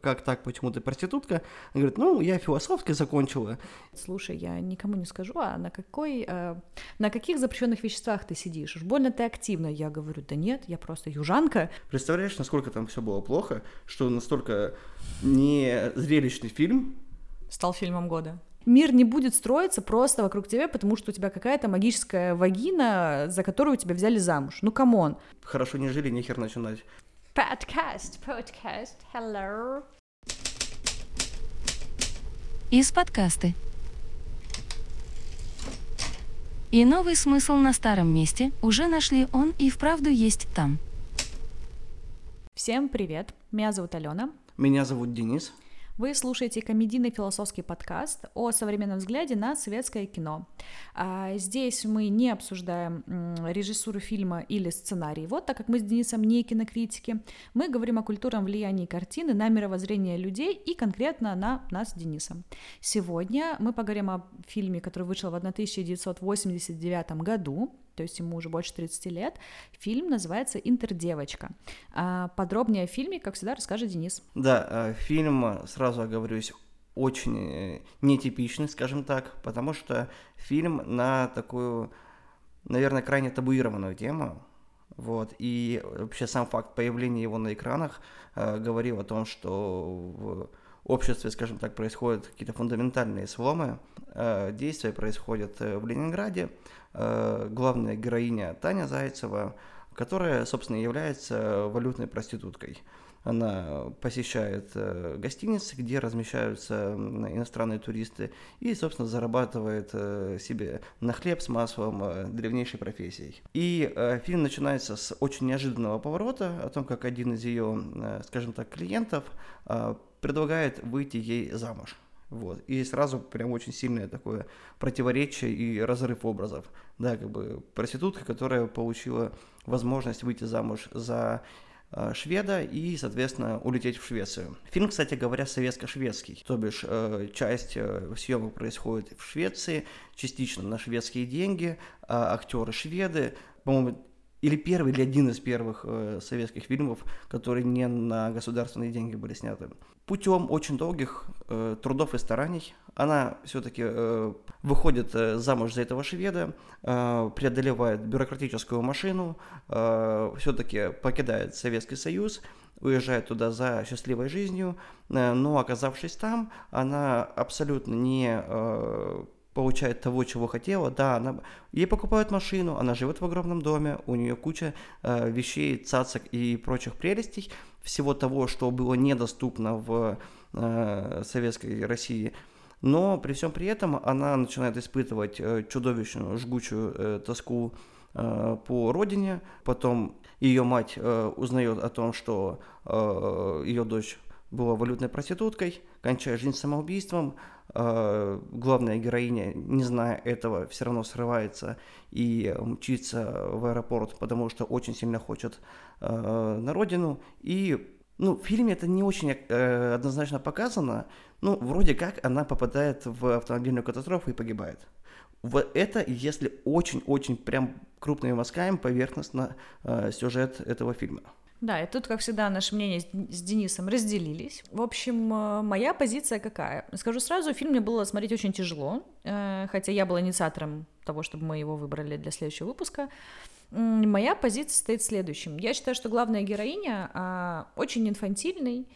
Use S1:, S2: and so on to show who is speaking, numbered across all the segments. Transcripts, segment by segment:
S1: как так, почему ты проститутка? Она говорит, ну, я философский закончила.
S2: Слушай, я никому не скажу, а на какой, э, на каких запрещенных веществах ты сидишь? Уж больно ты активно. Я говорю, да нет, я просто южанка.
S1: Представляешь, насколько там все было плохо, что настолько не зрелищный фильм
S2: стал фильмом года мир не будет строиться просто вокруг тебя, потому что у тебя какая-то магическая вагина, за которую тебя взяли замуж. Ну, come on.
S1: Хорошо не жили, нехер начинать.
S2: Podcast, podcast, hello.
S3: Из подкасты. И новый смысл на старом месте уже нашли он и вправду есть там.
S2: Всем привет, меня зовут Алена.
S1: Меня зовут Денис.
S2: Вы слушаете комедийный философский подкаст о современном взгляде на советское кино. А, здесь мы не обсуждаем режиссуру фильма или сценарий. Вот, так как мы с Денисом не кинокритики, мы говорим о культурном влиянии картины на мировоззрение людей и конкретно на нас с Денисом. Сегодня мы поговорим о фильме, который вышел в 1989 году, то есть ему уже больше 30 лет. Фильм называется «Интердевочка». А подробнее о фильме, как всегда, расскажет Денис.
S1: Да, э, фильм, сразу оговорюсь, очень э, нетипичный, скажем так, потому что фильм на такую, наверное, крайне табуированную тему, вот, и вообще сам факт появления его на экранах э, говорил о том, что в обществе, скажем так, происходят какие-то фундаментальные сломы, э, действия происходят в Ленинграде, Э, главная героиня Таня Зайцева, которая, собственно, является валютной проституткой. Она посещает э, гостиницы, где размещаются иностранные туристы, и, собственно, зарабатывает э, себе на хлеб с маслом древнейшей профессией. И фильм начинается с очень неожиданного поворота о том, как один из ее, скажем так, клиентов предлагает выйти ей замуж. Вот. И сразу прям очень сильное такое противоречие и разрыв образов. Да, как бы проститутка, которая получила возможность выйти замуж за э, шведа и, соответственно, улететь в Швецию. Фильм, кстати говоря, советско-шведский, то бишь э, часть э, съемок происходит в Швеции, частично на шведские деньги, э, актеры шведы, по-моему, или первый, или один из первых э, советских фильмов, которые не на государственные деньги были сняты. Путем очень долгих э, трудов и стараний она все-таки э, выходит э, замуж за этого шведа, э, преодолевает бюрократическую машину, э, все-таки покидает Советский Союз, уезжает туда за счастливой жизнью, э, но оказавшись там, она абсолютно не э, получает того, чего хотела, да, она, ей покупают машину, она живет в огромном доме, у нее куча э, вещей, цацок и прочих прелестей, всего того, что было недоступно в э, советской России. Но при всем при этом она начинает испытывать э, чудовищную, жгучую э, тоску э, по родине. Потом ее мать э, узнает о том, что э, ее дочь была валютной проституткой, кончая жизнь самоубийством. Э, главная героиня, не зная этого, все равно срывается и мчится в аэропорт, потому что очень сильно хочет э, на родину. И ну, в фильме это не очень э, однозначно показано. Ну, вроде как она попадает в автомобильную катастрофу и погибает. Вот это, если очень-очень прям крупными мазками поверхностно э, сюжет этого фильма.
S2: Да, и тут, как всегда, наши мнения с Денисом разделились. В общем, э, моя позиция какая? Скажу сразу, фильм мне было смотреть очень тяжело, э, хотя я была инициатором того, чтобы мы его выбрали для следующего выпуска. Моя позиция стоит следующим. Я считаю, что главная героиня а, очень инфантильный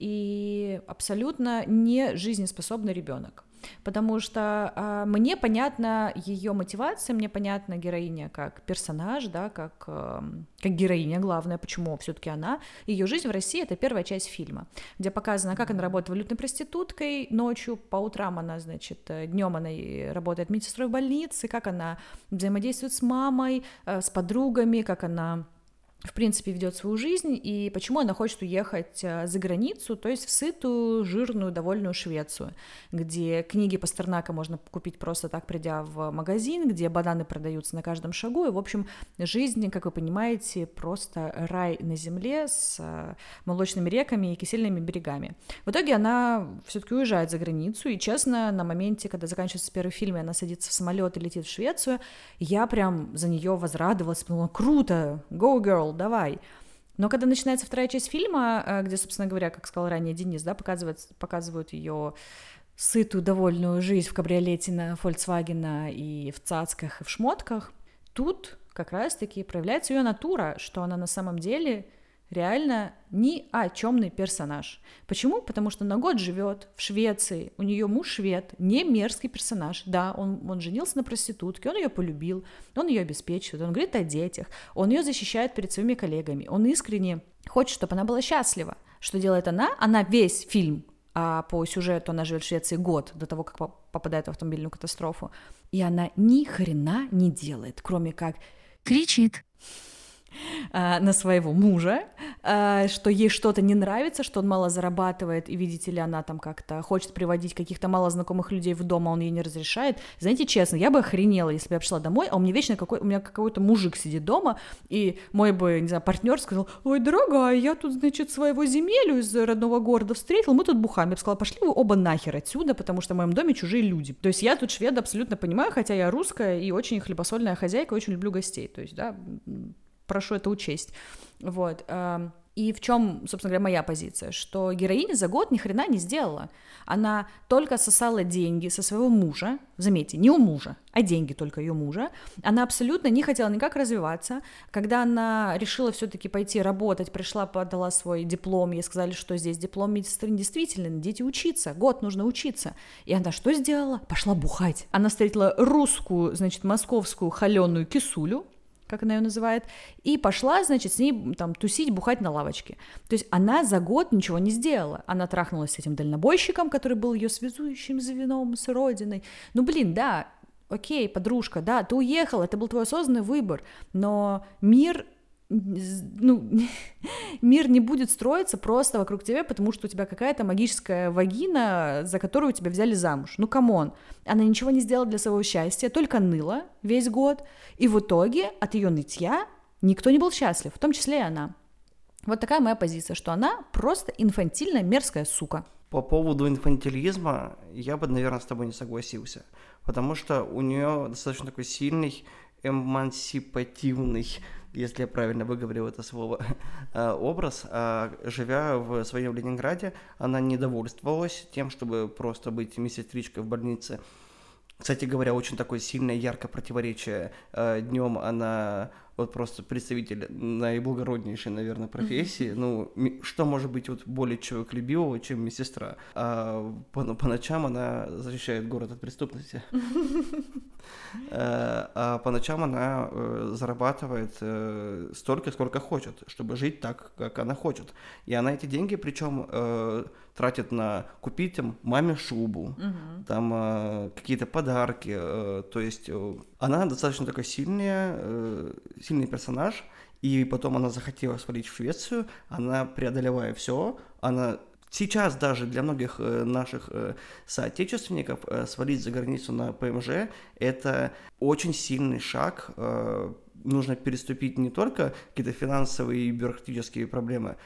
S2: и абсолютно не жизнеспособный ребенок потому что э, мне понятна ее мотивация, мне понятна героиня как персонаж, да, как, э, как героиня главная, почему все-таки она. Ее жизнь в России это первая часть фильма, где показано, как она работает валютной проституткой ночью, по утрам она, значит, э, днем она работает медсестрой в больнице, как она взаимодействует с мамой, э, с подругами, как она в принципе, ведет свою жизнь, и почему она хочет уехать э, за границу, то есть в сытую, жирную, довольную Швецию, где книги Пастернака можно купить просто так, придя в магазин, где бананы продаются на каждом шагу, и, в общем, жизнь, как вы понимаете, просто рай на земле с э, молочными реками и кисельными берегами. В итоге она все-таки уезжает за границу, и, честно, на моменте, когда заканчивается первый фильм, и она садится в самолет и летит в Швецию, я прям за нее возрадовалась, подумала, круто, go girl, давай. Но когда начинается вторая часть фильма, э, где, собственно говоря, как сказал ранее Денис, да, показывают, показывают ее сытую, довольную жизнь в кабриолете на Volkswagen и в цацках, и в шмотках, тут как раз-таки проявляется ее натура, что она на самом деле реально ни о чемный персонаж. Почему? Потому что на год живет в Швеции, у нее муж швед, не мерзкий персонаж. Да, он, он женился на проститутке, он ее полюбил, он ее обеспечивает, он говорит о детях, он ее защищает перед своими коллегами, он искренне хочет, чтобы она была счастлива. Что делает она? Она весь фильм а по сюжету она живет в Швеции год до того, как попадает в автомобильную катастрофу. И она ни хрена не делает, кроме как
S3: кричит
S2: на своего мужа, а, что ей что-то не нравится, что он мало зарабатывает, и, видите ли, она там как-то хочет приводить каких-то мало знакомых людей в дом, а он ей не разрешает. Знаете, честно, я бы охренела, если бы я пришла домой, а у меня вечно какой, у меня какой-то мужик сидит дома, и мой бы, не знаю, партнер сказал, ой, дорогая, я тут, значит, своего земелю из родного города встретил, мы тут бухаем. Я бы сказала, пошли вы оба нахер отсюда, потому что в моем доме чужие люди. То есть я тут шведа абсолютно понимаю, хотя я русская и очень хлебосольная хозяйка, очень люблю гостей. То есть, да, прошу это учесть. Вот. Эм, и в чем, собственно говоря, моя позиция, что героиня за год ни хрена не сделала. Она только сосала деньги со своего мужа, заметьте, не у мужа, а деньги только ее мужа. Она абсолютно не хотела никак развиваться. Когда она решила все-таки пойти работать, пришла, подала свой диплом, ей сказали, что здесь диплом медсестры действительно, дети учиться, год нужно учиться. И она что сделала? Пошла бухать. Она встретила русскую, значит, московскую холеную кисулю, как она ее называет, и пошла, значит, с ней там тусить, бухать на лавочке. То есть она за год ничего не сделала. Она трахнулась с этим дальнобойщиком, который был ее связующим звеном с родиной. Ну, блин, да, окей, подружка, да, ты уехала, это был твой осознанный выбор, но мир ну, мир не будет строиться просто вокруг тебя, потому что у тебя какая-то магическая вагина, за которую тебя взяли замуж. Ну, come on. Она ничего не сделала для своего счастья, только ныла весь год, и в итоге от ее нытья никто не был счастлив, в том числе и она. Вот такая моя позиция, что она просто инфантильная мерзкая сука.
S1: По поводу инфантилизма я бы, наверное, с тобой не согласился, потому что у нее достаточно такой сильный эмансипативный если я правильно выговорил это слово, э, образ. А, живя в своем Ленинграде, она не довольствовалась тем, чтобы просто быть медсестричкой в больнице. Кстати говоря, очень такое сильное, яркое противоречие. Э, Днем она вот просто представитель наиблагороднейшей, наверное, профессии. Ну, что может быть вот более человеколюбивого, чем медсестра? А по, по ночам она защищает город от преступности. Э, а по ночам она э, зарабатывает э, столько, сколько хочет, чтобы жить так, как она хочет. И она эти деньги, причем тратит на купить там маме шубу, угу. там какие-то подарки. То есть она достаточно такая сильная, сильный персонаж. И потом она захотела свалить в Швецию, она преодолевая все, она Сейчас даже для многих э, наших э, соотечественников э, свалить за границу на ПМЖ – это очень сильный шаг. Нужно переступить не только какие-то финансовые и бюрократические проблемы,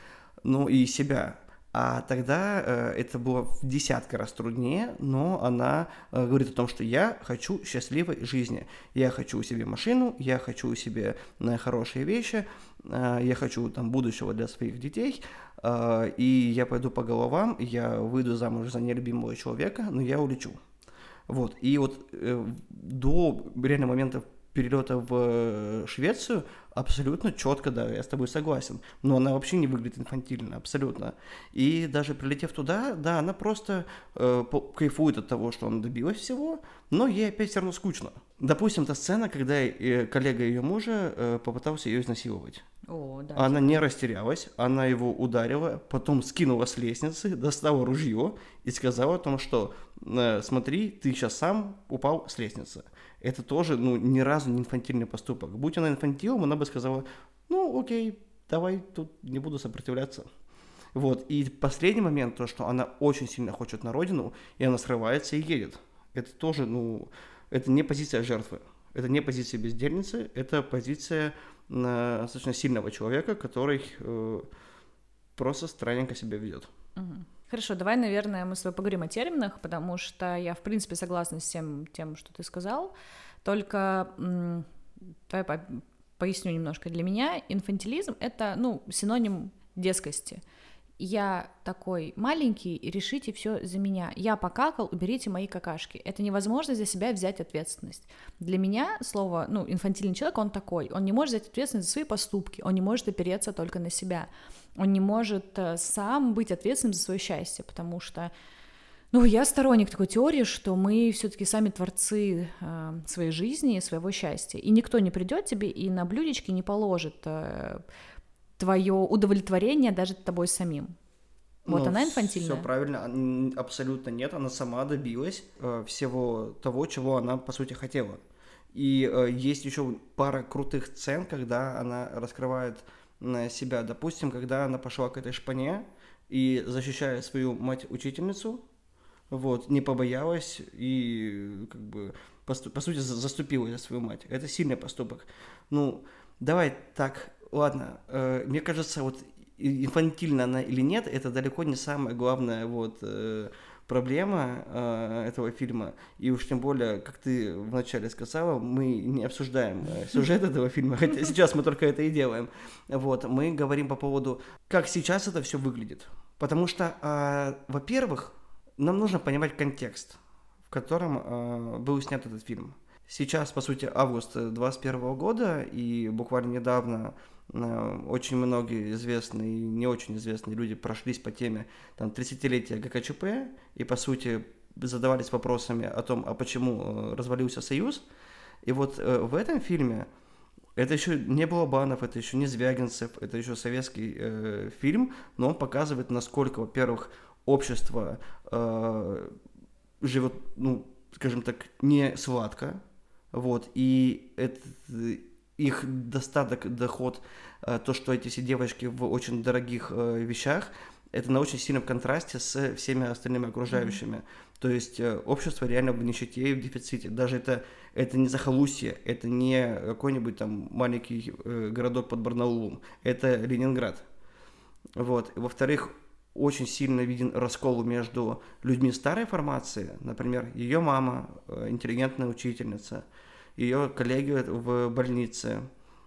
S1: но и себя. А тогда э, это было в десятка раз труднее, но она э, говорит о том, что я хочу счастливой жизни. Я хочу себе машину, я хочу себе э, хорошие вещи, э, я хочу там будущего для своих детей, э, и я пойду по головам, я выйду замуж за нелюбимого человека, но я улечу. Вот. И вот э, до реального момента перелета в э, Швецию абсолютно четко, да, я с тобой согласен. Но она вообще не выглядит инфантильно, абсолютно. И даже прилетев туда, да, она просто э, кайфует от того, что она добилась всего, но ей опять все равно скучно. Допустим, та сцена, когда э, коллега ее мужа э, попытался ее изнасиловать.
S2: О, да,
S1: она не растерялась, она его ударила, потом скинула с лестницы, достала ружье и сказала о том, что э, смотри, ты сейчас сам упал с лестницы это тоже, ну, ни разу не инфантильный поступок. Будь она инфантилом, она бы сказала, ну, окей, давай, тут не буду сопротивляться. Вот, и последний момент, то, что она очень сильно хочет на родину, и она срывается и едет. Это тоже, ну, это не позиция жертвы, это не позиция бездельницы, это позиция э, достаточно сильного человека, который э, просто странненько себя ведет.
S2: Угу. Хорошо, давай, наверное, мы с тобой поговорим о терминах, потому что я, в принципе, согласна с тем, тем что ты сказал. Только давай поясню немножко. Для меня инфантилизм — это, ну, синоним детскости. Я такой маленький, решите все за меня. Я покакал, уберите мои какашки. Это невозможно за себя взять ответственность. Для меня слово, ну, инфантильный человек, он такой. Он не может взять ответственность за свои поступки, он не может опереться только на себя. Он не может э, сам быть ответственным за свое счастье, потому что ну, я сторонник такой теории, что мы все-таки сами творцы э, своей жизни и своего счастья. И никто не придет тебе и на блюдечке не положит э, твое удовлетворение даже тобой самим. Вот
S1: Ну,
S2: она инфантильная.
S1: Все правильно, ан- абсолютно нет. Она сама добилась э, всего того, чего она по сути хотела. И э, есть еще пара крутых сцен, когда она раскрывает м, себя. Допустим, когда она пошла к этой шпане и защищая свою мать-учительницу, вот, не побоялась и как бы по сути за- заступилась за свою мать. Это сильный поступок. Ну, давай так, ладно. э, мне кажется, вот инфантильна она или нет, это далеко не самая главная вот э, проблема э, этого фильма. И уж тем более, как ты вначале сказала, мы не обсуждаем э, сюжет этого фильма, хотя сейчас мы только это и делаем. Вот, мы говорим по поводу, как сейчас это все выглядит. Потому что, а, во-первых, нам нужно понимать контекст, в котором э, был снят этот фильм. Сейчас, по сути, август 2021 года, и буквально недавно э, очень многие известные и не очень известные люди прошлись по теме там, 30-летия ГКЧП и, по сути, задавались вопросами о том, а почему э, развалился Союз. И вот э, в этом фильме это еще не Балабанов, это еще не Звягинцев, это еще советский э, фильм, но он показывает, насколько, во-первых, общество э, живет, ну, скажем так, не сладко, вот, и это, их достаток, доход, э, то, что эти все девочки в очень дорогих э, вещах, это на очень сильном контрасте с всеми остальными окружающими. То есть э, общество реально в нищете и в дефиците. Даже это, это не захолустье, это не какой-нибудь там маленький э, городок под Барнаулом, это Ленинград. Вот. Во-вторых, очень сильно виден раскол между людьми старой формации, например, ее мама, э, интеллигентная учительница, ее коллеги в больнице,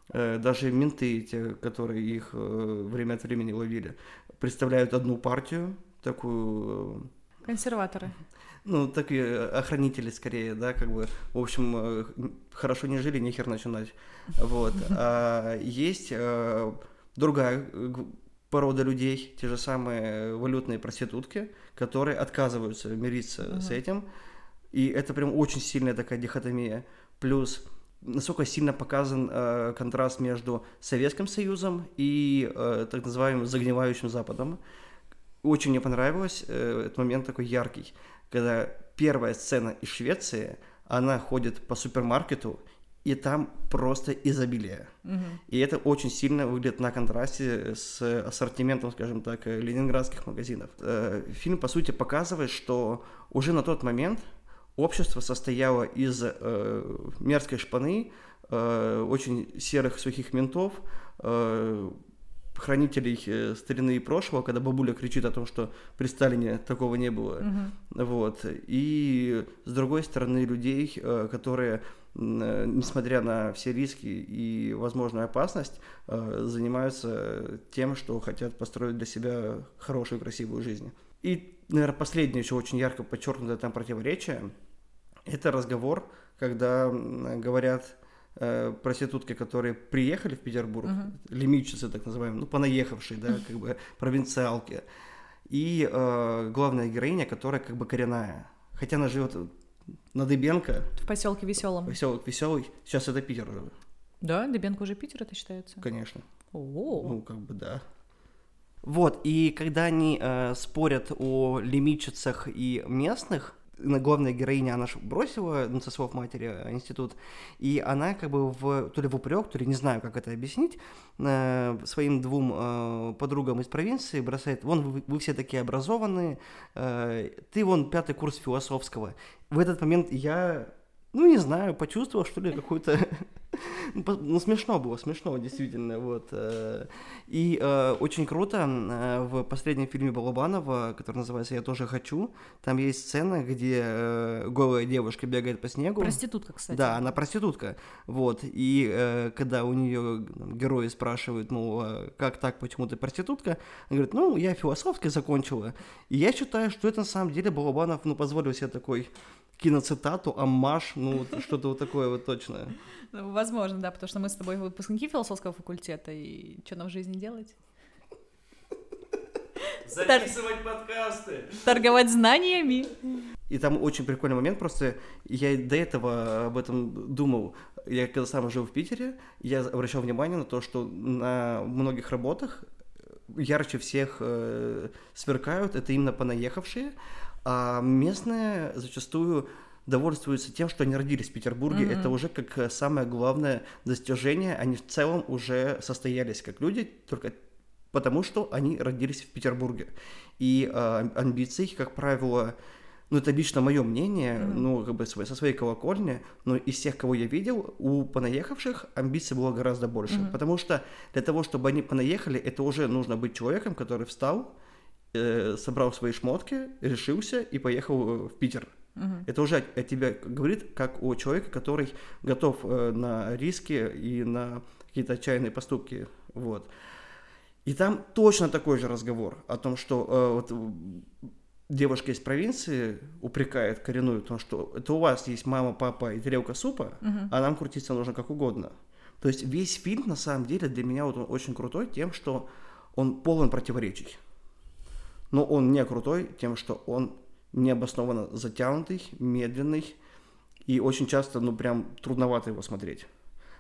S1: э, даже менты, те, которые их э, время от времени ловили, представляют одну партию, такую
S2: Консерваторы.
S1: ну, такие охранители скорее, да, как бы, в общем, хорошо не жили, нехер начинать, вот. А есть другая порода людей, те же самые валютные проститутки, которые отказываются мириться с этим, и это прям очень сильная такая дихотомия. Плюс насколько сильно показан э, контраст между Советским Союзом и э, так называемым загнивающим Западом. Очень мне понравилось э, этот момент такой яркий, когда первая сцена из Швеции, она ходит по супермаркету, и там просто изобилие. И это очень сильно выглядит на контрасте с ассортиментом, скажем так, ленинградских магазинов. Э, Фильм, по сути, показывает, что уже на тот момент общество состояло из э, мерзкой шпаны, э, очень серых сухих ментов, э, хранителей старины и прошлого, когда бабуля кричит о том, что при Сталине такого не было. Вот. И с другой стороны людей, которые, несмотря на все риски и возможную опасность, э, занимаются тем, что хотят построить для себя хорошую, красивую жизнь. И, наверное, последнее еще очень ярко подчеркнутое там противоречие – это разговор, когда говорят э, проститутки, которые приехали в Петербург, лимитчицы так называемые, ну, понаехавшие, да, как бы провинциалки, и э, главная героиня, которая как бы коренная. Хотя она живет на Дыбенко,
S2: В поселке Веселом.
S1: поселок веселый, сейчас это Питер уже,
S2: Да, Дебенко уже Питер это считается.
S1: конечно.
S2: О,
S1: Ну, как бы да. Вот, и когда они э, спорят о лимитчицах и местных, главная героиня, она ж бросила, ну, со слов матери, э, институт, и она как бы в, то ли в упрек, то ли не знаю, как это объяснить, э, своим двум э, подругам из провинции бросает, вон вы, вы все такие образованные, ты вон пятый курс философского. В этот момент я, ну, не знаю, почувствовал, что ли, какую-то Ну, ну, смешно было, смешно, действительно, вот. э. И э, очень круто э, в последнем фильме Балабанова, который называется «Я тоже хочу», там есть сцена, где э, голая девушка бегает по снегу.
S2: Проститутка, кстати.
S1: Да, она проститутка, вот, и э, когда у нее герои спрашивают, ну, а как так, почему ты проститутка, она говорит, ну, я философски закончила, и я считаю, что это на самом деле Балабанов, ну, позволил себе такой киноцитату, аммаж, ну, вот что-то вот такое вот точно.
S2: Ну, Возможно, да, потому что мы с тобой выпускники философского факультета, и что нам в жизни делать?
S1: Записывать подкасты!
S2: Торговать знаниями.
S1: И там очень прикольный момент, просто я до этого об этом думал. Я когда сам жил в Питере, я обращал внимание на то, что на многих работах ярче всех э, сверкают, это именно понаехавшие, а местные зачастую довольствуются тем, что они родились в Петербурге.
S2: Мгм.
S1: Это уже как э, самое главное достижение. Они в целом уже состоялись как люди, только потому что они родились в Петербурге. И э, амбиции, как правило, ну, это лично мое мнение,
S2: Мгм.
S1: ну, как бы со своей колокольни, но из всех, кого я видел, у понаехавших амбиций было гораздо больше.
S2: Мгм.
S1: Потому что для того, чтобы они понаехали, это уже нужно быть человеком, который встал, э, собрал свои шмотки, решился и поехал э, в Питер.
S2: Мгм.
S1: Это уже о, тебе говорит, как о человеке, который готов э, на риски и на какие-то отчаянные поступки. Вот. И там точно такой же разговор о том, что э, вот, девушка из провинции упрекает коренную в том, что это у вас есть мама, папа и тарелка супа,
S2: Мгм.
S1: а нам крутиться нужно как угодно. То есть весь фильм, на самом деле, для меня вот он очень крутой тем, что он полон противоречий. Но он не крутой тем, что он необоснованно затянутый, медленный, и очень часто, ну, прям трудновато его смотреть.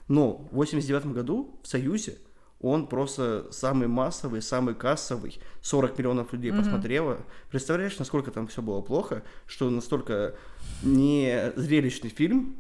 S1: Но в 89 году в Союзе он просто самый массовый, самый кассовый, 40 миллионов людей
S2: Мгм.
S1: посмотрело. Представляешь, насколько там все было плохо, что настолько не зрелищный фильм,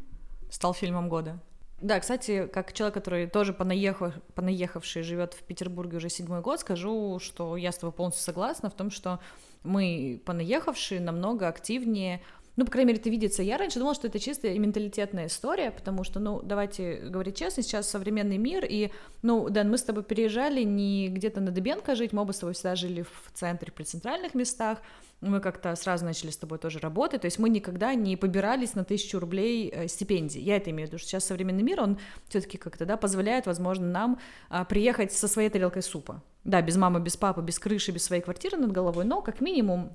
S2: Стал фильмом года. Да, кстати, как человек, который тоже понаехав, понаехавший, живет в Петербурге уже седьмой год, скажу, что я с тобой полностью согласна в том, что мы, понаехавшие, намного активнее ну, по крайней мере, это видится. Я раньше думала, что это чисто менталитетная история, потому что, ну, давайте говорить честно, сейчас современный мир, и, ну, Дэн, мы с тобой переезжали не где-то на Дыбенко жить, мы оба с тобой всегда жили в центре, при центральных местах, мы как-то сразу начали с тобой тоже работать, то есть мы никогда не побирались на тысячу рублей э, стипендий. Я это имею в виду, что сейчас современный мир, он все-таки как-то, да, позволяет, возможно, нам а, приехать со своей тарелкой супа. Да, без мамы, без папы, без крыши, без своей квартиры над головой, но как минимум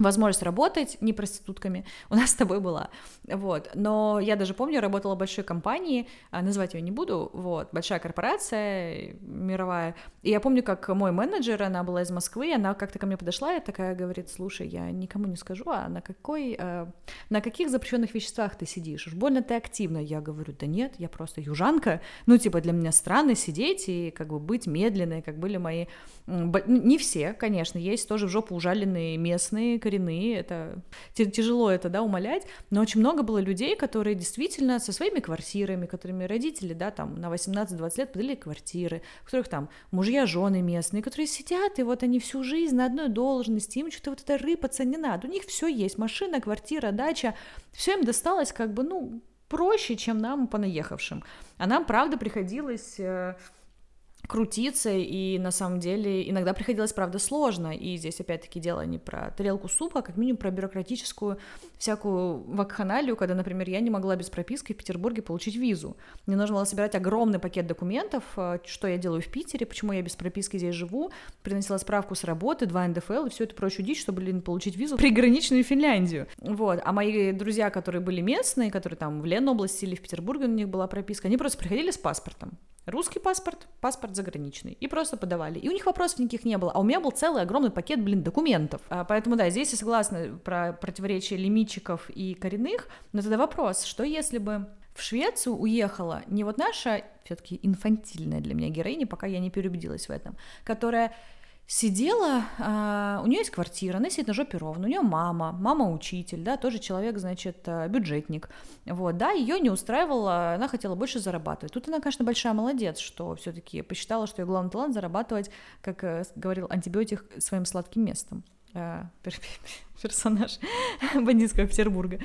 S2: возможность работать не проститутками. У нас с тобой была, вот, но я даже помню, работала в большой компании, а, называть ее не буду, вот, большая корпорация мировая, и я помню, как мой менеджер, она была из Москвы, она как-то ко мне подошла и такая говорит, слушай, я никому не скажу, а на какой, э, на каких запрещенных веществах ты сидишь, уж больно ты активно, я говорю, да нет, я просто южанка, ну, типа, для меня странно сидеть и как бы быть медленной, как были мои, не все, конечно, есть тоже в жопу ужаленные местные, коренные, это тяжело это, да, умолять, но очень много было людей, которые действительно со своими квартирами, которыми родители, да, там на 18-20 лет подарили квартиры, у которых там мужья, жены местные, которые сидят, и вот они всю жизнь на одной должности, им что-то вот это рыпаться не надо, у них все есть, машина, квартира, дача, все им досталось как бы, ну, проще, чем нам, понаехавшим. А нам, правда, приходилось э, крутиться, и на самом деле иногда приходилось, правда, сложно. И здесь опять-таки дело не про тарелку супа, а как минимум про бюрократическую всякую вакханалию, когда, например, я не могла без прописки в Петербурге получить визу. Мне нужно было собирать огромный пакет документов, э, что я делаю в Питере, почему я без прописки здесь живу, приносила справку с работы, два НДФЛ и все это прочую дичь, чтобы, блин, получить визу в приграничную Финляндию. Вот. А мои друзья, которые были местные, которые там в Ленобласти или в Петербурге у них была прописка, они просто приходили с паспортом. Русский паспорт, паспорт заграничный. И просто подавали. И у них вопросов никаких не было. А у меня был целый огромный пакет, блин, документов. А, поэтому, да, здесь я согласна про противоречие лимитчиков и коренных. Но тогда вопрос, что если бы в Швецию уехала не вот наша, все-таки инфантильная для меня героиня, пока я не переубедилась в этом, которая сидела, а, у нее есть квартира, она сидит на жопе ровно, у нее мама, мама учитель, да, тоже человек, значит, а, бюджетник, вот, да, ее не устраивало, она хотела больше зарабатывать. Тут она, конечно, большая молодец, что все-таки посчитала, что ее главный талант зарабатывать, как э, говорил антибиотик, своим сладким местом. Пер- персонаж бандитского Петербурга.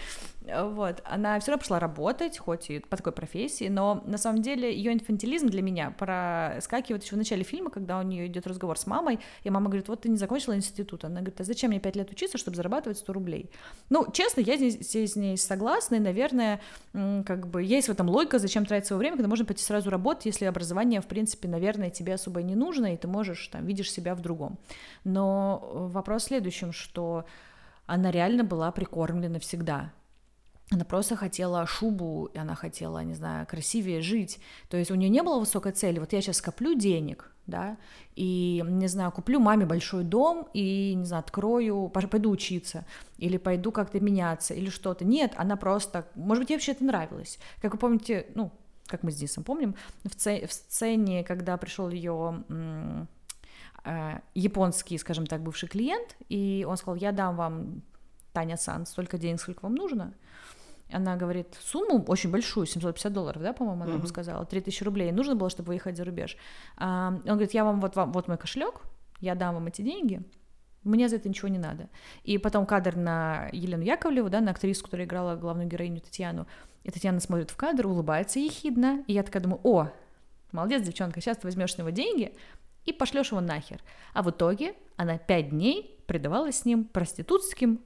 S2: Вот, она все равно пошла работать, хоть и по такой профессии, но на самом деле ее инфантилизм для меня проскакивает еще в начале фильма, когда у нее идет разговор с мамой, и мама говорит, вот ты не закончила институт. Она говорит, а зачем мне пять лет учиться, чтобы зарабатывать 100 рублей? Ну, честно, я здесь, с ней согласна, и, наверное, как бы есть в этом логика, зачем тратить свое время, когда можно пойти сразу работать, если образование, в принципе, наверное, тебе особо не нужно, и ты можешь, там, видишь себя в другом. Но вопрос в следующем, что она реально была прикормлена всегда. Она просто хотела шубу, и она хотела, не знаю, красивее жить. То есть у нее не было высокой цели. Вот я сейчас коплю денег, да, и, не знаю, куплю маме большой дом и, не знаю, открою, пойду учиться, или пойду как-то меняться, или что-то. Нет, она просто, может быть, ей вообще это нравилось. Как вы помните, ну, как мы с Дисом помним, в, ц... в сцене, когда пришел ее э, японский, скажем так, бывший клиент, и он сказал, я дам вам, Таня Сан, столько денег, сколько вам нужно, она говорит сумму очень большую, 750 долларов, да, по-моему, она ему сказала, 3000 рублей, нужно было, чтобы выехать за рубеж. А, он говорит, я вам, вот, вам, вот мой кошелек, я дам вам эти деньги, мне за это ничего не надо. И потом кадр на Елену Яковлеву, да, на актрису, которая играла главную героиню Татьяну, и Татьяна смотрит в кадр, улыбается ехидно, и я такая думаю, о, молодец, девчонка, сейчас ты возьмешь с него деньги и пошлешь его нахер. А в итоге она пять дней предавалась с ним проститутским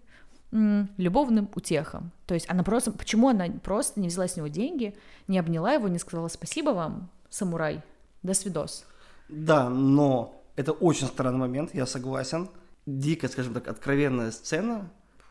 S2: любовным утехам. То есть она просто, почему она просто не взяла с него деньги, не обняла его, не сказала спасибо вам, самурай, до свидос.
S1: Да, но это очень странный момент, я согласен. Дикая, скажем так, откровенная сцена,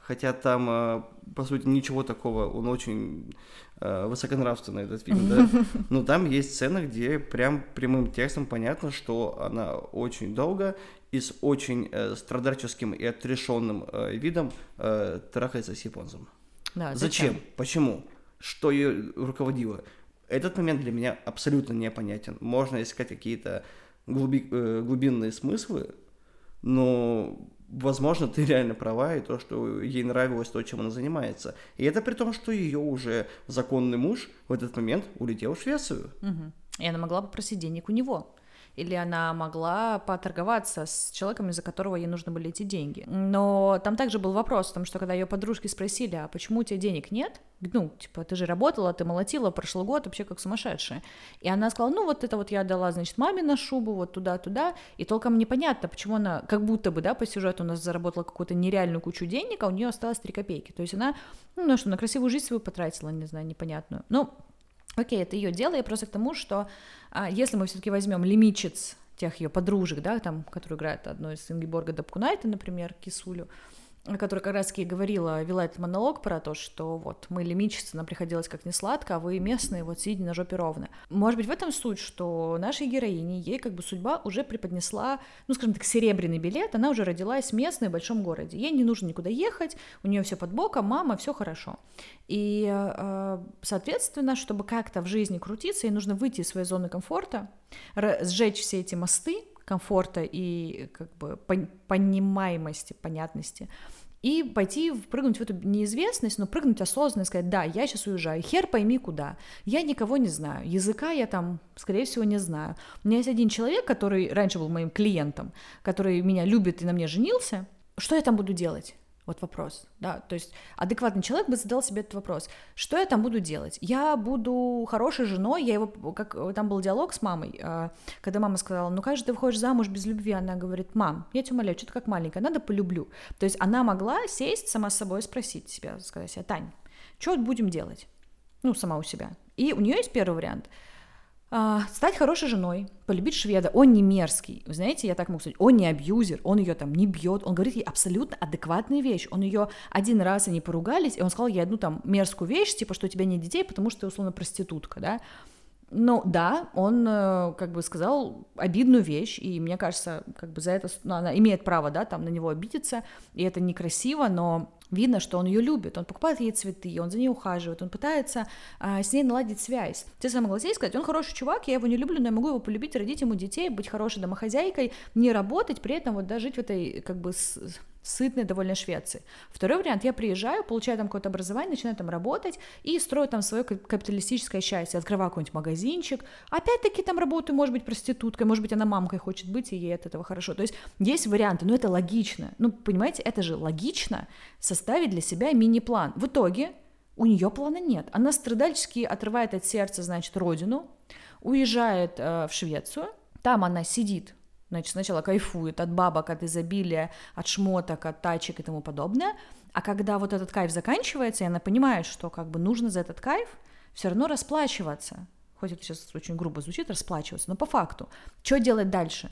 S1: хотя там, э, по сути, ничего такого, он очень э, высоконравственный, этот фильм, да, но там есть сцена, где прям прямым текстом понятно, что она очень долго и с очень э, страдальческим и отрешенным э, видом э, трахается с японцем.
S2: Да,
S1: зачем? зачем? Почему? Что ее руководило? Этот момент для меня абсолютно непонятен. Можно искать какие-то глуби, э, глубинные смыслы, но, возможно, ты реально права, и то, что ей нравилось то, чем она занимается. И это при том, что ее уже законный муж в этот момент улетел в Швецию.
S2: Угу. И она могла попросить денег у него или она могла поторговаться с человеком, из-за которого ей нужны были эти деньги. Но там также был вопрос, потому что когда ее подружки спросили, а почему у тебя денег нет? Ну, типа, ты же работала, ты молотила прошлый год вообще как сумасшедшая. И она сказала, ну, вот это вот я дала, значит, маме на шубу, вот туда-туда, и толком непонятно, почему она, как будто бы, да, по сюжету у нас заработала какую-то нереальную кучу денег, а у нее осталось 3 копейки. То есть она, ну, что, на красивую жизнь свою потратила, не знаю, непонятную. Ну, Окей, это ее дело, я просто к тому, что а, если мы все-таки возьмем лимичец тех ее подружек, да, там, которую играет одной из Ингеборга Дапкунайта, например, Кисулю, которая как раз-таки говорила, вела этот монолог про то, что вот мы лимичицы, нам приходилось как не сладко, а вы местные, вот сидите на жопе ровно. Может быть, в этом суть, что нашей героине, ей как бы судьба уже преподнесла, ну, скажем так, серебряный билет, она уже родилась местной в большом городе, ей не нужно никуда ехать, у нее все под боком, мама, все хорошо. И, э, соответственно, чтобы как-то в жизни крутиться, ей нужно выйти из своей зоны комфорта, сжечь все эти мосты, комфорта и как бы понимаемости, понятности, и пойти прыгнуть в эту неизвестность, но прыгнуть осознанно и сказать, да, я сейчас уезжаю, хер пойми куда, я никого не знаю, языка я там, скорее всего, не знаю. У меня есть один человек, который раньше был моим клиентом, который меня любит и на мне женился, что я там буду делать? Вот вопрос, да, то есть адекватный человек бы задал себе этот вопрос, что я там буду делать? Я буду хорошей женой, я его, как там был диалог с мамой, а, когда мама сказала, ну как же ты выходишь замуж без любви? Она говорит, мам, я тебя умоляю, что ты как маленькая, надо полюблю. То есть она могла сесть сама с собой и спросить себя, сказать себе, Тань, что будем делать? Ну, сама у себя. И у нее есть первый вариант – а, стать хорошей женой, полюбить шведа, он не мерзкий, вы знаете, я так могу сказать, он не абьюзер, он ее там не бьет, он говорит ей абсолютно адекватную вещь, он ее один раз они поругались, и он сказал ей одну там мерзкую вещь, типа, что у тебя нет детей, потому что ты условно проститутка, да, ну да, он э, как бы сказал обидную вещь, и мне кажется, как бы за это ну, она имеет право, да, там на него обидеться, и это некрасиво, но Видно, что он ее любит, он покупает ей цветы, он за ней ухаживает, он пытается а, с ней наладить связь. Ты согласись сказать, он хороший чувак, я его не люблю, но я могу его полюбить, родить ему детей, быть хорошей домохозяйкой, не работать, при этом вот да, жить в этой как бы с, сытной, довольно Швеции. Второй вариант, я приезжаю, получаю там какое-то образование, начинаю там работать и строю там свое капиталистическое счастье, открываю какой-нибудь магазинчик, опять-таки там работаю, может быть, проституткой, может быть, она мамкой хочет быть, и ей от этого хорошо. То есть есть варианты, но это логично. Ну, понимаете, это же логично составить для себя мини-план. В итоге у нее плана нет. Она страдальчески отрывает от сердца, значит, родину, уезжает э, в Швецию, там она сидит Значит, сначала кайфует от бабок, от изобилия, от шмоток, от тачек и тому подобное. А когда вот этот кайф заканчивается, и она понимает, что как бы нужно за этот кайф все равно расплачиваться. Хоть это сейчас очень грубо звучит, расплачиваться, но по факту. Что делать дальше?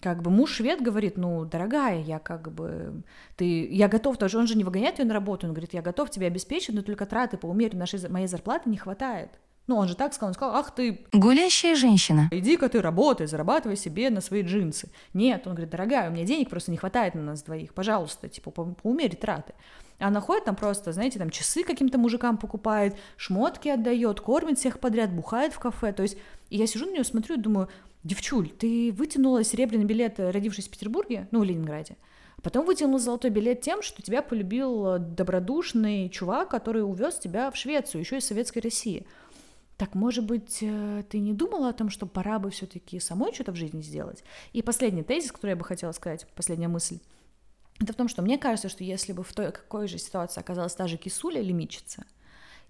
S2: Как бы муж швед говорит, ну, дорогая, я как бы, ты, я готов тоже, он же не выгоняет ее на работу, он говорит, я готов тебя обеспечить, но только траты по умерению нашей, моей зарплаты не хватает. Ну, он же так сказал, он сказал, ах ты...
S3: Гулящая женщина.
S2: Иди-ка ты работай, зарабатывай себе на свои джинсы. Нет, он говорит, дорогая, у меня денег просто не хватает на нас двоих, пожалуйста, типа, по поумери траты. Она ходит там просто, знаете, там часы каким-то мужикам покупает, шмотки отдает, кормит всех подряд, бухает в кафе. То есть я сижу на нее, смотрю и думаю, девчуль, ты вытянула серебряный билет, родившись в Петербурге, ну, в Ленинграде, а потом вытянула золотой билет тем, что тебя полюбил добродушный чувак, который увез тебя в Швецию, еще из Советской России. Так, может быть, э, ты не думала о том, что пора бы все-таки самой что-то в жизни сделать? И последний тезис, который я бы хотела сказать, последняя мысль, это в том, что мне кажется, что если бы в той какой же ситуации оказалась та же кисуля лимичица,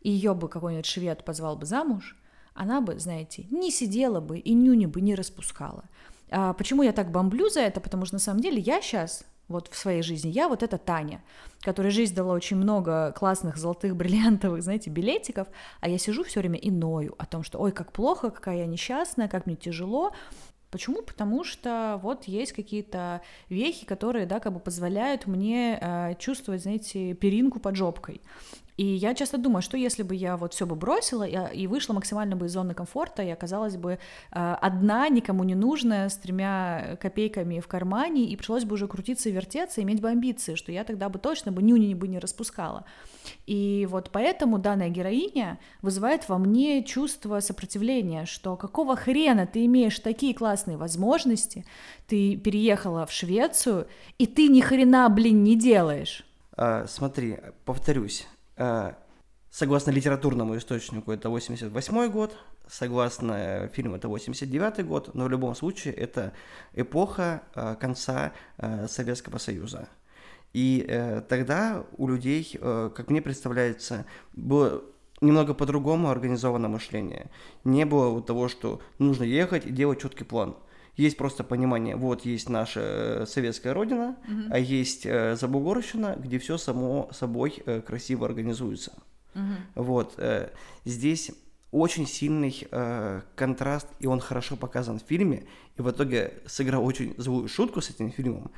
S2: и ее бы какой-нибудь швед позвал бы замуж, она бы, знаете, не сидела бы и нюни бы не распускала. А почему я так бомблю за это? Потому что на самом деле я сейчас вот в своей жизни. Я вот эта Таня, которой жизнь дала очень много классных золотых бриллиантовых, знаете, билетиков, а я сижу все время и ною о том, что ой, как плохо, какая я несчастная, как мне тяжело, Почему? Потому что вот есть какие-то вехи, которые, да, как бы позволяют мне э, чувствовать, знаете, перинку под жопкой. И я часто думаю, что если бы я вот все бы бросила и вышла максимально бы из зоны комфорта, и оказалась бы э, одна, никому не нужная, с тремя копейками в кармане, и пришлось бы уже крутиться и вертеться, иметь бы амбиции, что я тогда бы точно бы нюни бы не распускала. И вот поэтому данная героиня вызывает во мне чувство сопротивления, что какого хрена ты имеешь такие классные возможности, ты переехала в Швецию, и ты ни хрена, блин, не делаешь.
S1: А, смотри, повторюсь, согласно литературному источнику, это 88 год, согласно э, фильму, это 89 год, но в любом случае это эпоха э, конца Советского Союза. И тогда у людей, как мне представляется, было немного по-другому организовано мышление. Не было вот того, что нужно ехать и делать четкий план – есть просто понимание, вот есть наша э, советская родина, угу. а есть э, Забугорщина, где все само собой э, красиво организуется. Угу. Вот э, здесь очень сильный э, контраст, и он хорошо показан в фильме, и в итоге сыграл очень злую шутку с этим фильмом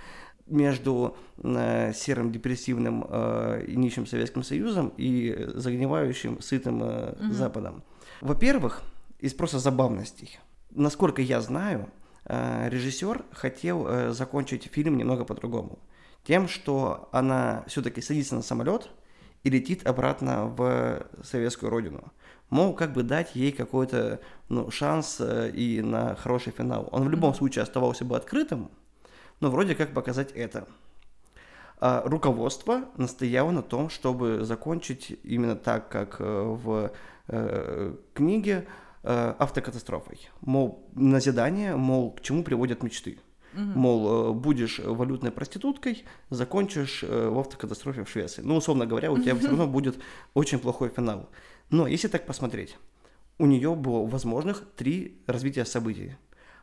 S1: между э, серым депрессивным э, и нищим Советским Союзом и загнивающим сытым э, угу. Западом. Во-первых, из просто забавностей. Насколько я знаю, режиссер хотел э, закончить фильм немного по-другому. Тем, что она все-таки садится на самолет и летит обратно в советскую родину. Мол, как бы дать ей какой-то ну, шанс э, и на хороший финал. Он в любом случае оставался бы открытым, но вроде как показать это. А руководство настояло на том, чтобы закончить именно так, как в э, книге Э, автокатастрофой. Мол, назидание, мол, к чему приводят мечты. Угу. Мол, э, будешь валютной проституткой, закончишь э, в автокатастрофе в Швеции. Ну, условно говоря, у тебя все равно будет очень плохой финал. Но если так посмотреть, у нее было возможных три развития событий.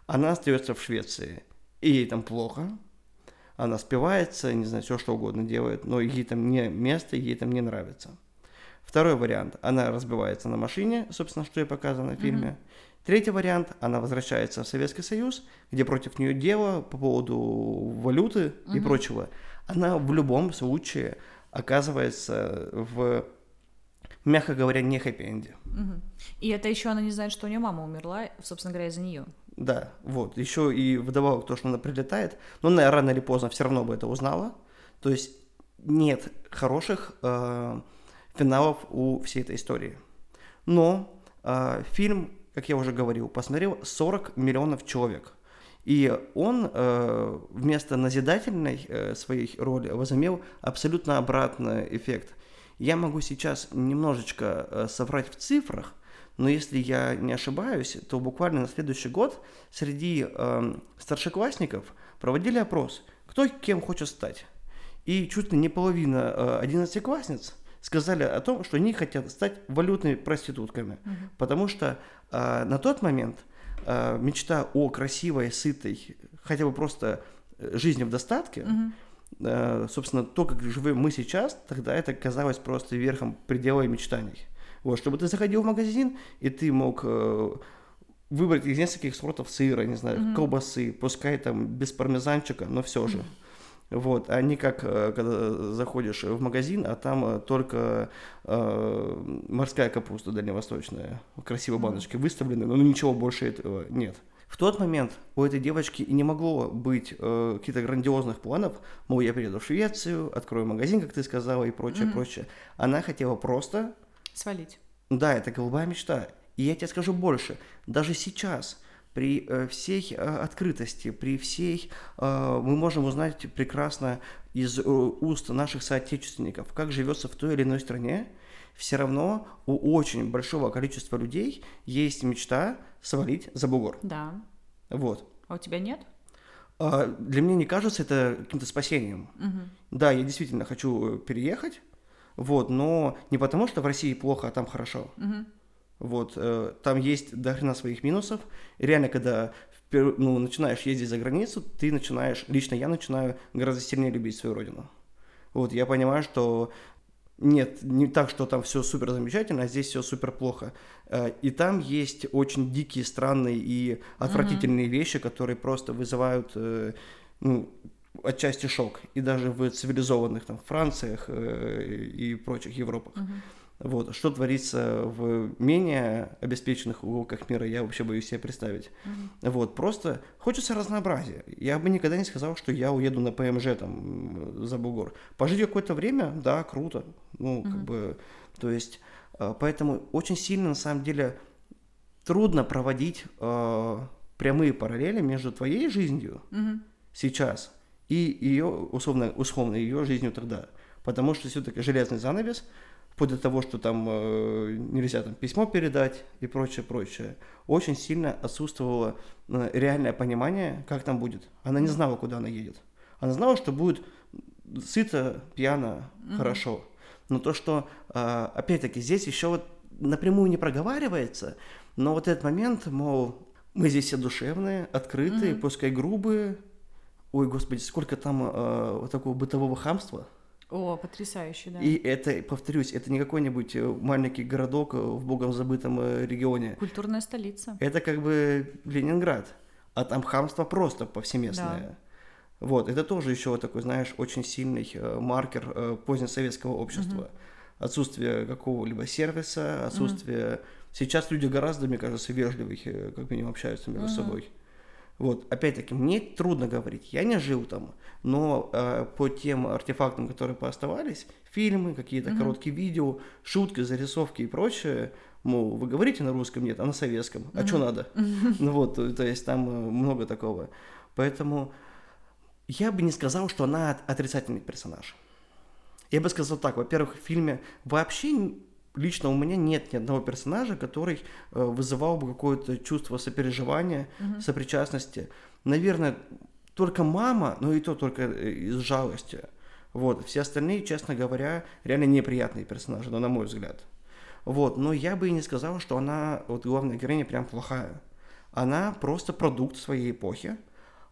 S1: Она остается в Швеции, и ей там плохо, она спивается, не знаю, все что угодно делает, но ей там не место, ей там не нравится. Второй вариант, она разбивается на машине, собственно, что и показано в фильме. Mm-hmm. Третий вариант, она возвращается в Советский Союз, где против нее дело по поводу валюты mm-hmm. и прочего. Она в любом случае оказывается в, мягко говоря, не хэппи-энде.
S2: Mm-hmm. И это еще она не знает, что у нее мама умерла, собственно говоря, из-за нее.
S1: Да, вот. Еще и вдобавок то, что она прилетает, но она рано или поздно все равно бы это узнала. То есть нет хороших э, финалов у всей этой истории. Но э, фильм, как я уже говорил, посмотрел 40 миллионов человек. И он э, вместо назидательной э, своей роли возымел абсолютно обратный эффект. Я могу сейчас немножечко э, соврать в цифрах, но если я не ошибаюсь, то буквально на следующий год среди э, старшеклассников проводили опрос, кто кем хочет стать. И чуть ли не половина э, одиннадцатиклассниц сказали о том, что они хотят стать валютными проститутками, угу. потому что э, на тот момент э, мечта о красивой, сытой, хотя бы просто э, жизни в достатке, угу. э, собственно, то, как живем мы сейчас, тогда это казалось просто верхом предела мечтаний. Вот, чтобы ты заходил в магазин, и ты мог э, выбрать из нескольких сортов сыра, не знаю, mm колбасы, пускай там без пармезанчика, но все же. Вот, а не как э, когда заходишь в магазин, а там э, только э, морская капуста дальневосточная, красивые баночки выставлены, но ничего больше этого нет. В тот момент у этой девочки и не могло быть э, каких-то грандиозных планов, мол, я приеду в Швецию, открою магазин, как ты сказала, и прочее, mm прочее. Она хотела просто...
S2: Свалить.
S1: Да, это голубая мечта. И я тебе скажу больше, даже сейчас при э, всей э, открытости, при всей, э, мы можем узнать прекрасно из уст наших соотечественников, как живется в той или иной стране, все равно у очень большого количества людей есть мечта свалить за бугор.
S2: Да.
S1: Вот.
S2: А у тебя нет?
S1: А, для меня не кажется это каким-то спасением. Угу. Да, я действительно хочу переехать, вот, но не потому, что в России плохо, а там хорошо. Угу. Вот, э, там есть до хрена своих минусов. И реально, когда ну, начинаешь ездить за границу, ты начинаешь, лично я начинаю гораздо сильнее любить свою родину. Вот, я понимаю, что нет, не так, что там все супер замечательно, а здесь все супер плохо. Э, и там есть очень дикие, странные и отвратительные mm-hmm. вещи, которые просто вызывают э, ну, отчасти шок. И даже в цивилизованных там Франциях э, и прочих Европах. Mm-hmm. Вот. Что творится в менее обеспеченных уголках мира, я вообще боюсь себе представить. Mm-hmm. Вот. Просто хочется разнообразия. Я бы никогда не сказал, что я уеду на ПМЖ там за бугор. Пожить какое-то время, да, круто. Ну, mm-hmm. как бы, то есть, э, поэтому очень сильно, на самом деле, трудно проводить э, прямые параллели между твоей жизнью mm-hmm. сейчас и ее, условно, условно, ее жизнью тогда. Потому что все-таки железный занавес – вплоть до того, что там э, нельзя там письмо передать и прочее, прочее, очень сильно отсутствовало э, реальное понимание, как там будет. Она не знала, куда она едет. Она знала, что будет сыто, пьяно, mm-hmm. хорошо. Но то, что, э, опять-таки, здесь еще вот напрямую не проговаривается, но вот этот момент, мол, мы здесь все душевные, открытые, mm-hmm. пускай грубые. Ой, господи, сколько там э, вот такого бытового хамства.
S2: О, потрясающе, да.
S1: И это, повторюсь, это не какой-нибудь э, маленький городок э, в богом забытом э, регионе.
S2: Культурная столица.
S1: Это как бы Ленинград. А там хамство просто повсеместное. Да. Вот, это тоже еще такой, знаешь, очень сильный маркер позднесоветского общества. Угу. Отсутствие какого-либо сервиса, отсутствие... Угу. Сейчас люди гораздо, мне кажется, вежливые, как минимум общаются между угу. собой. Вот, опять-таки, мне трудно говорить, я не жил там, но э, по тем артефактам, которые пооставались, фильмы, какие-то mm-hmm. короткие видео, шутки, зарисовки и прочее, мол, вы говорите на русском, нет, а на советском, а mm-hmm. что надо? Ну вот, то есть там э, много такого. Поэтому я бы не сказал, что она отрицательный персонаж. Я бы сказал так, во-первых, в фильме вообще лично у меня нет ни одного персонажа, который э, вызывал бы какое-то чувство сопереживания, угу. сопричастности. Наверное, только мама, но и то только э, из жалости. Вот, все остальные, честно говоря, реально неприятные персонажи, но на мой взгляд. Вот, но я бы и не сказал, что она, вот главная героиня, прям плохая. Она просто продукт своей эпохи.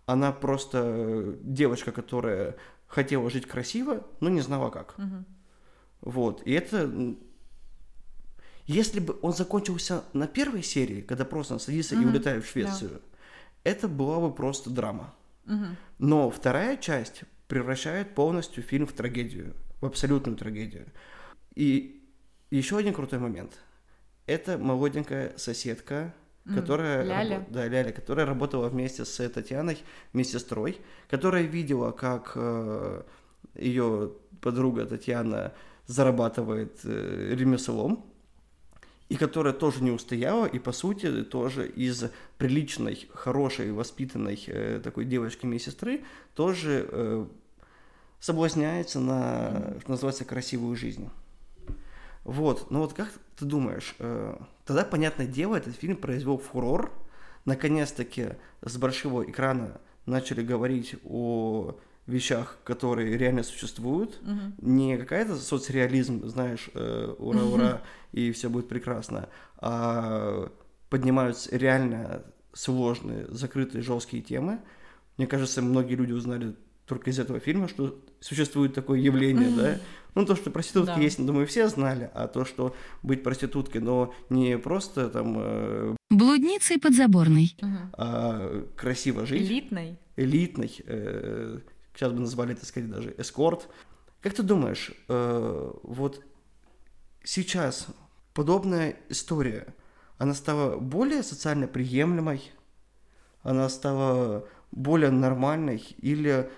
S1: Она просто э, девочка, которая хотела жить красиво, но не знала как. Угу. Вот, и это если бы он закончился на первой серии, когда просто он садится угу. и улетает в Швецию, да. это была бы просто драма. Угу. Но вторая часть превращает полностью фильм в трагедию, в абсолютную трагедию. И еще один крутой момент. Это молоденькая соседка, которая,
S2: Ляля.
S1: Раб, да, Ляля, которая работала вместе с Татьяной, медсестрой, которая видела, как э, ее подруга Татьяна зарабатывает э, ремеслом, и которая тоже не устояла, и по сути тоже из приличной, хорошей, воспитанной э, такой девочки медсестры тоже э, соблазняется на, что называется, красивую жизнь. Вот, ну вот как ты думаешь, э, тогда, понятное дело, этот фильм произвел фурор, наконец-таки с большого экрана начали говорить о вещах, которые реально существуют,
S2: Мгм.
S1: не какая-то соцреализм, знаешь, э, ура-ура, и все будет прекрасно, а поднимаются реально сложные, закрытые, жесткие темы. Мне кажется, многие люди узнали только из этого фильма, что существует такое явление, да. Ну, то, что проститутки
S2: Да.
S1: есть, думаю, все знали, а то, что быть проституткой, но не просто там э,
S3: Блудницей подзаборной.
S1: А красиво жить,
S2: Элитной.
S1: элитный, э, сейчас бы назвали это скорее даже эскорт. Как ты думаешь, э, вот сейчас подобная история, она стала более социально приемлемой, она стала более нормальной, или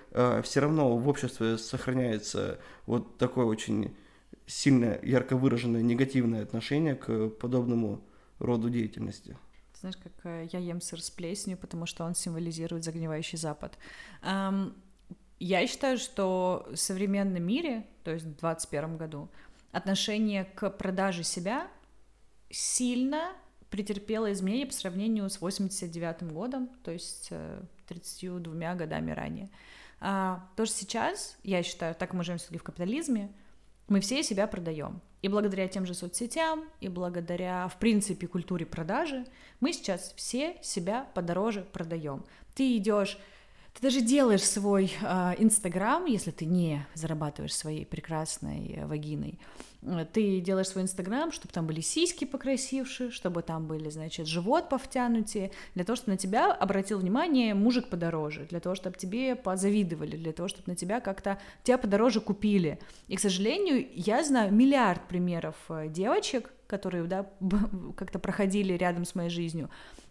S1: все равно в обществе сохраняется вот такое очень сильно ярко выраженное негативное отношение к подобному роду деятельности?
S2: Знаешь, как э, я ем сыр с плесенью, потому что он символизирует загнивающий Запад. Ам, я считаю, что в современном мире, то есть в 2021 году, отношение к продаже себя сильно претерпело изменения по сравнению с 89 годом, то есть э, 32 годами ранее. А, то, что сейчас, я считаю, так мы живем все-таки в капитализме, мы все себя продаем. И благодаря тем же соцсетям, и благодаря, в принципе, культуре продажи, мы сейчас все себя подороже продаем. Ты идешь, ты даже делаешь свой а, Инстаграм, если ты не зарабатываешь своей прекрасной э, вагиной, э, ты делаешь свой Инстаграм, чтобы там были сиськи покрасившие, чтобы там были, значит, живот повтянутые, для того, чтобы на тебя обратил внимание мужик подороже, для того, чтобы тебе позавидовали, для того, чтобы на тебя как-то тебя подороже купили. И, к сожалению, я знаю миллиард примеров э, девочек, которые, да, как-то проходили рядом с моей жизнью,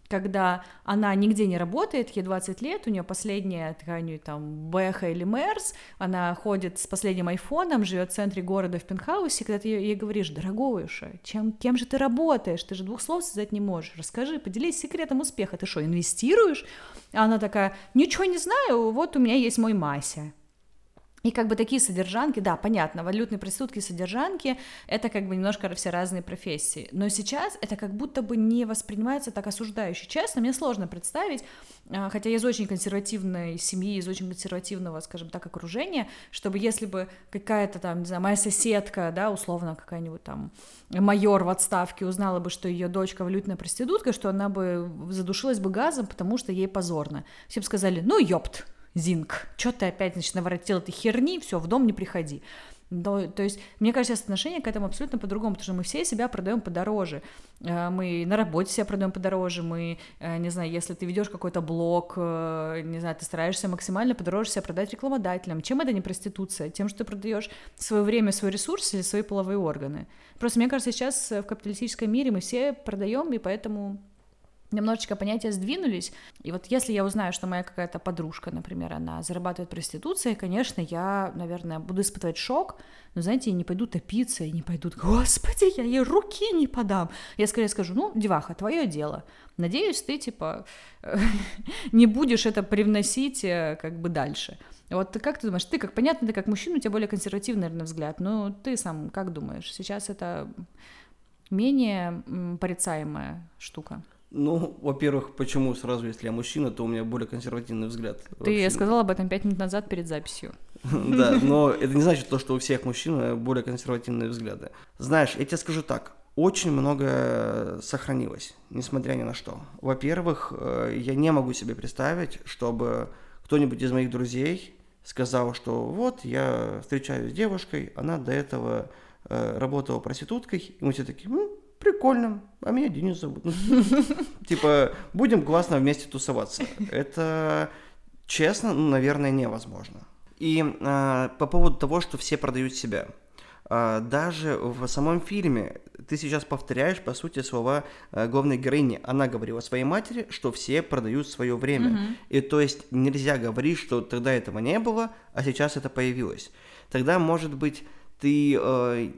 S2: когда она нигде не работает, ей 20 лет, у нее последняя неё там Бэха или Мерс, она ходит с последним айфоном, живет в центре города в пентхаусе, когда ты ей говоришь, дорогуша, чем, кем же ты работаешь, ты же двух слов связать не можешь, расскажи, поделись секретом успеха, ты что, инвестируешь? А она такая, ничего не знаю, вот у меня есть мой Мася. И как бы такие содержанки, да, понятно, валютные проститутки содержанки — это как бы немножко все разные профессии. Но сейчас это как будто бы не воспринимается так осуждающе. Честно, мне сложно представить, а, хотя я из очень консервативной семьи, из очень консервативного, скажем так, окружения, чтобы если бы какая-то там, не знаю, моя соседка, да, условно какая-нибудь там майор в отставке узнала бы, что ее дочка валютная проститутка, что она бы задушилась бы газом, потому что ей позорно. Все бы сказали, ну ёпт, Зинк, что ты опять, значит, наворотил этой херни, все, в дом не приходи. То, то есть, мне кажется, сейчас отношение к этому абсолютно по-другому, потому что мы все себя продаем подороже. Э, Мы на работе себя продаем подороже, мы, э, не знаю, если ты ведешь какой-то блог, э, не знаю, ты стараешься максимально подороже себя продать рекламодателям. Чем это не проституция? Тем, что ты продаешь свое время, свой ресурс или свои половые органы. Просто мне кажется, сейчас в капиталистическом мире мы все продаем, и поэтому немножечко понятия сдвинулись. И вот если я узнаю, что моя какая-то подружка, например, она зарабатывает проституцией, конечно, я, наверное, буду испытывать шок, но, знаете, я не пойду топиться, и не пойду, господи, я ей руки не подам. Я скорее скажу, ну, деваха, твое дело. Надеюсь, ты, типа, не будешь это привносить э, как бы дальше. Вот как ты думаешь, ты как, понятно, ты как мужчина, у тебя более консервативный, наверное, взгляд, но ты сам как думаешь, сейчас это менее порицаемая штука?
S1: Ну, во-первых, почему сразу, если я мужчина, то у меня более консервативный взгляд.
S2: Ты
S1: вообще.
S2: сказал об этом пять минут назад перед записью.
S1: Да, но это не значит то, что у всех мужчин э, более консервативные взгляды. Знаешь, я тебе скажу так, очень многое сохранилось, несмотря ни на что. Во-первых, э, я не могу себе представить, чтобы кто-нибудь из моих друзей сказал, что вот, я встречаюсь с девушкой, она до этого э, работала проституткой, и мы все такие, «М, прикольно, а меня Денис зовут. Ну, Типа, будем классно вместе тусоваться. Это, честно, ну, наверное, невозможно. И а, по поводу того, что все продают себя. А, даже в самом фильме ты сейчас повторяешь, по сути, слова а, главной героини. Она говорила своей матери, что все продают свое время. И то есть нельзя говорить, что тогда этого не было, а сейчас это появилось. Тогда, может быть, ты э,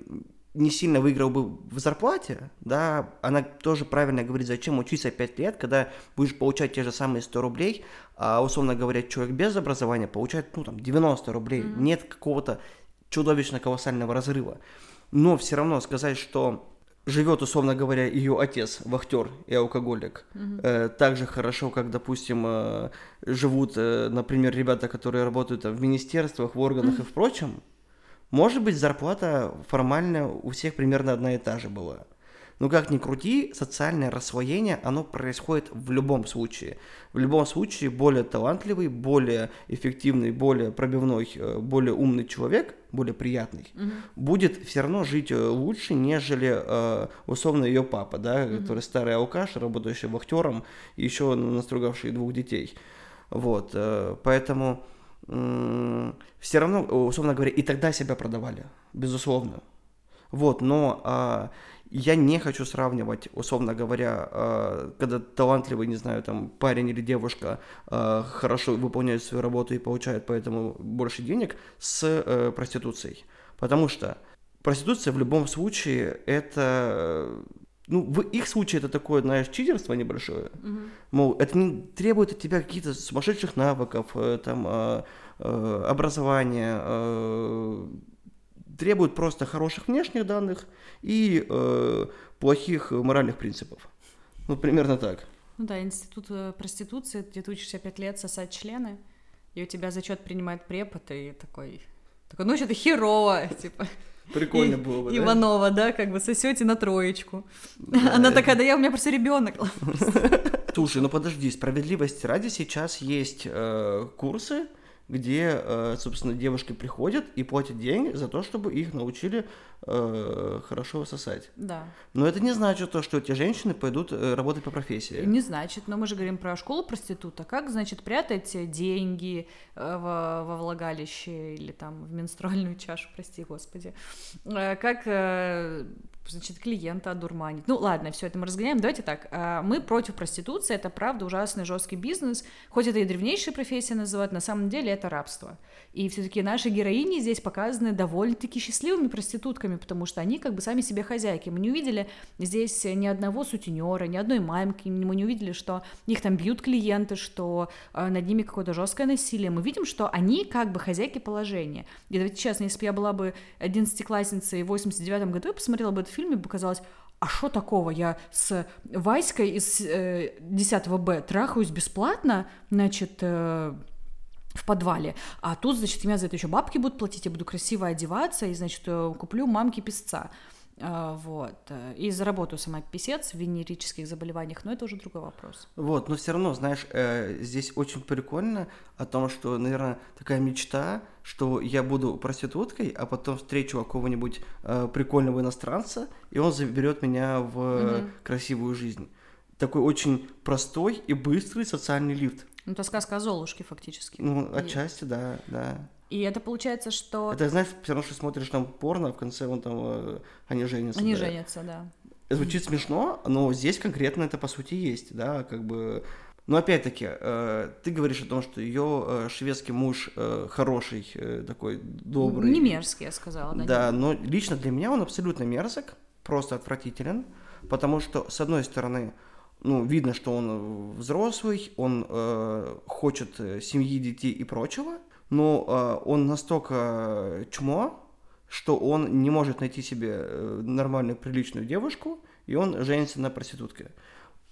S1: не сильно выиграл бы в зарплате, да, она тоже правильно говорит, зачем учиться 5 лет, когда будешь получать те же самые 100 рублей, а, условно говоря, человек без образования получает, ну, там, 90 рублей. Mm-hmm. Нет какого-то чудовищно колоссального разрыва. Но все равно сказать, что живет, условно говоря, ее отец, вахтер и алкоголик, mm-hmm. э, так же хорошо, как, допустим, э, живут, э, например, ребята, которые работают в министерствах, в органах mm-hmm. и в прочем, может быть, зарплата формально у всех примерно одна и та же была. Но как ни крути, социальное рассвоение, оно происходит в любом случае. В любом случае, более талантливый, более эффективный, более пробивной, э, более умный человек, более приятный, угу. будет все равно жить э, лучше, нежели э, условно ее папа, да, угу. который старый алкаш, работающий вахтером, и еще настругавший двух детей. Вот, поэтому все равно, условно говоря, и тогда себя продавали, безусловно. Вот, но а, я не хочу сравнивать, условно говоря, а, когда талантливый, не знаю, там парень или девушка а, хорошо выполняют свою работу и получают поэтому больше денег с а, проституцией. Потому что проституция в любом случае это ну, в их случае это такое, знаешь, читерство небольшое. Mm-hmm. Мол, это не требует от тебя каких-то сумасшедших навыков, э, там, э, образования, э, требует просто хороших внешних данных и э, плохих моральных принципов. Ну, примерно так.
S2: Ну да, институт проституции, где ты учишься пять лет сосать члены, и у тебя зачет принимает препод, и такой, такой ну что-то херово, типа.
S1: Прикольно и, было бы,
S2: да? Иванова, да, как бы сосете на троечку. Да, Она это... такая, да я у меня просто ребенок.
S1: Слушай, ну подожди, справедливости ради сейчас есть э, курсы, где, э, собственно, девушки приходят и платят деньги за то, чтобы их научили э, хорошо сосать.
S2: Да.
S1: Но это не значит то, что эти женщины пойдут э, работать по профессии.
S2: Не значит, но мы же говорим про школу проститута. Как, значит, прятать деньги во, во влагалище или там в менструальную чашу, прости господи. Как значит, клиента одурманить. Ну ладно, все это мы разгоняем. Давайте так, мы против проституции, это правда ужасный жесткий бизнес, хоть это и древнейшая профессия называют, на самом деле это рабство. И все-таки наши героини здесь показаны довольно-таки счастливыми проститутками, потому что они как бы сами себе хозяйки. Мы не увидели здесь ни одного сутенера, ни одной мамки, мы не увидели, что их там бьют клиенты, что э, над ними какое-то жесткое насилие. Мы видим, что они как бы хозяйки положения. И давайте честно, если бы я была бы одиннадцатиклассницей в 89 году, я посмотрела бы этот фильм и бы казалось, а что такого, я с Васькой из э, 10 Б трахаюсь бесплатно, значит, э, в подвале. А тут, значит, меня за это еще бабки будут платить, я буду красиво одеваться и, значит, э, куплю мамке песца. А, вот. И заработаю сама писец в венерических заболеваниях, но это уже другой вопрос.
S1: Вот, но все равно, знаешь, э, здесь очень прикольно о том, что, наверное, такая мечта, что я буду проституткой, а потом встречу какого-нибудь э, прикольного иностранца, и он заберет меня в угу. красивую жизнь. Такой очень простой и быстрый социальный лифт.
S2: Ну, это сказка о Золушке, фактически.
S1: Ну, отчасти, да, да.
S2: И это получается, что...
S1: Это, знаешь, все равно, что смотришь там порно, а в конце он там, э, они женятся.
S2: Они да. женятся, да.
S1: Это звучит смешно, но здесь конкретно это, по сути, есть, да, как бы... Но опять-таки, э, ты говоришь о том, что ее э, шведский муж хороший, такой добрый.
S2: Не мерзкий, я сказала,
S1: да. Да, но лично для меня он абсолютно мерзок, просто отвратителен, потому что, с одной стороны, ну, видно, что он взрослый, он э, хочет э, семьи, детей и прочего, но э, он настолько чмо, что он не может найти себе э, нормальную, приличную девушку, и он женится на проститутке.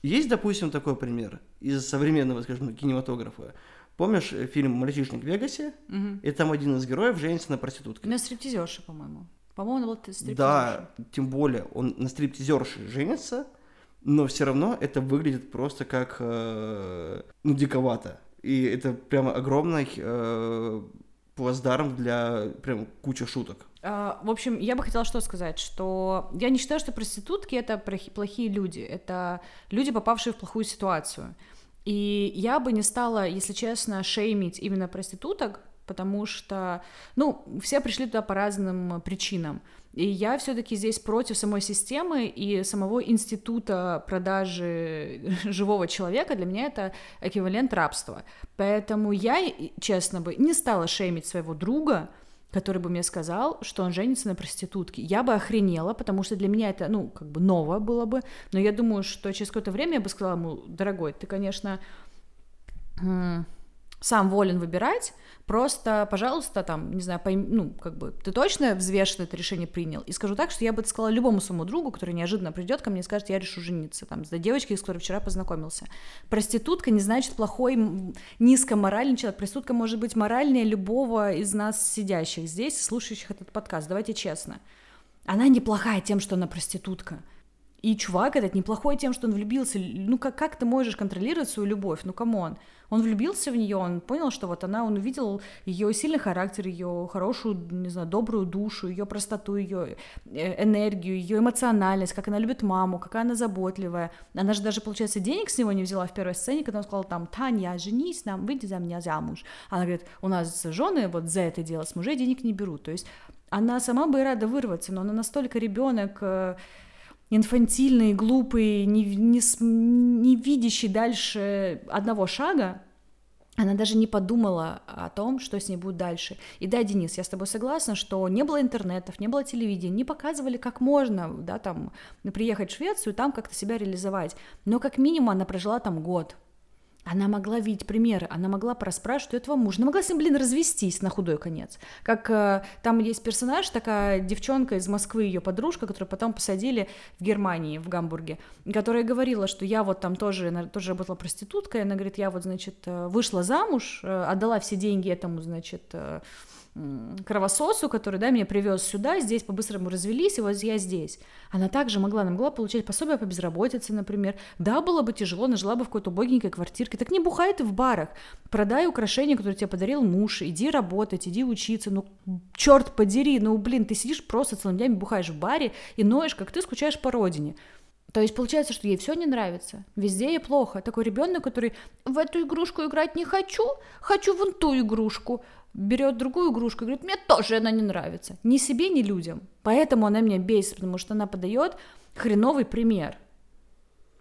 S1: Есть, допустим, такой пример из современного, скажем, кинематографа. Помнишь э, фильм «Мальчишник в Вегасе»? Угу. И там один из героев женится на проститутке.
S2: На стриптизерше, по-моему. По-моему, он был стриптизерша.
S1: Да, тем более, он на стриптизерше женится, но все равно это выглядит просто как, э, ну, диковато. И это прямо огромный э, плацдарм для прям кучи шуток.
S2: Uh, в общем, я бы хотела что сказать, что я не считаю, что проститутки это плохие люди, это люди, попавшие в плохую ситуацию. И я бы не стала, если честно, шеймить именно проституток, потому что, ну, все пришли туда по разным причинам. И я все-таки здесь против самой системы и самого института продажи живого человека. Для меня это эквивалент рабства. Поэтому я, честно бы, не стала шеймить своего друга, который бы мне сказал, что он женится на проститутке. Я бы охренела, потому что для меня это, ну, как бы новое было бы. Но я думаю, что через какое-то время я бы сказала ему, дорогой, ты, конечно, сам волен выбирать, просто, пожалуйста, там, не знаю, пойм... ну, как бы, ты точно взвешенно это решение принял? И скажу так, что я бы это сказала любому своему другу, который неожиданно придет ко мне и скажет, я решу жениться, там, за девочкой, с которой вчера познакомился. Проститутка не значит плохой, низкоморальный человек. Проститутка может быть моральнее любого из нас сидящих здесь, слушающих этот подкаст, давайте честно. Она неплохая тем, что она проститутка. И чувак этот неплохой тем, что он влюбился. Ну, как, как ты можешь контролировать свою любовь? Ну, come on. Он влюбился в нее, он понял, что вот она, он увидел ее сильный характер, ее хорошую, не знаю, добрую душу, ее простоту, ее э, энергию, ее эмоциональность, как она любит маму, какая она заботливая. Она же даже, получается, денег с него не взяла в первой сцене, когда он сказал там, Таня, женись нам, выйди за меня замуж. Она говорит, у нас жены вот за это дело с мужей денег не берут. То есть она сама бы и рада вырваться, но она настолько ребенок э, инфантильный, глупый, не, не, не видящий дальше одного шага, она даже не подумала о том, что с ней будет дальше. И да, Денис, я с тобой согласна, что не было интернетов, не было телевидения, не показывали, как можно, да, там, приехать в Швецию, там как-то себя реализовать. Но как минимум она прожила там год, она могла видеть примеры, она могла проспрашивать у этого мужа, она могла с ним, блин, развестись на худой конец. Как э, там есть персонаж, такая девчонка из Москвы, ее подружка, которую потом посадили в Германии, в Гамбурге, которая говорила, что я вот там тоже, тоже работала проституткой, она говорит, я вот, значит, э, вышла замуж, э, отдала все деньги этому, значит, э, кровососу, который, да, меня привез сюда, здесь по-быстрому развелись, и вот я здесь. Она также могла, она могла получать пособие по безработице, например. Да, было бы тяжело, она жила бы в какой-то убогенькой квартирке. Так не бухай ты в барах. Продай украшения, которые тебе подарил муж, иди работать, иди учиться. Ну, черт подери, ну, блин, ты сидишь просто целыми днями бухаешь в баре и ноешь, как ты скучаешь по родине. То есть получается, что ей все не нравится, везде ей плохо. Такой ребенок, который в эту игрушку играть не хочу, хочу вон ту игрушку берет другую игрушку и говорит, мне тоже она не нравится. Ни себе, ни людям. Поэтому она меня бесит, потому что она подает хреновый пример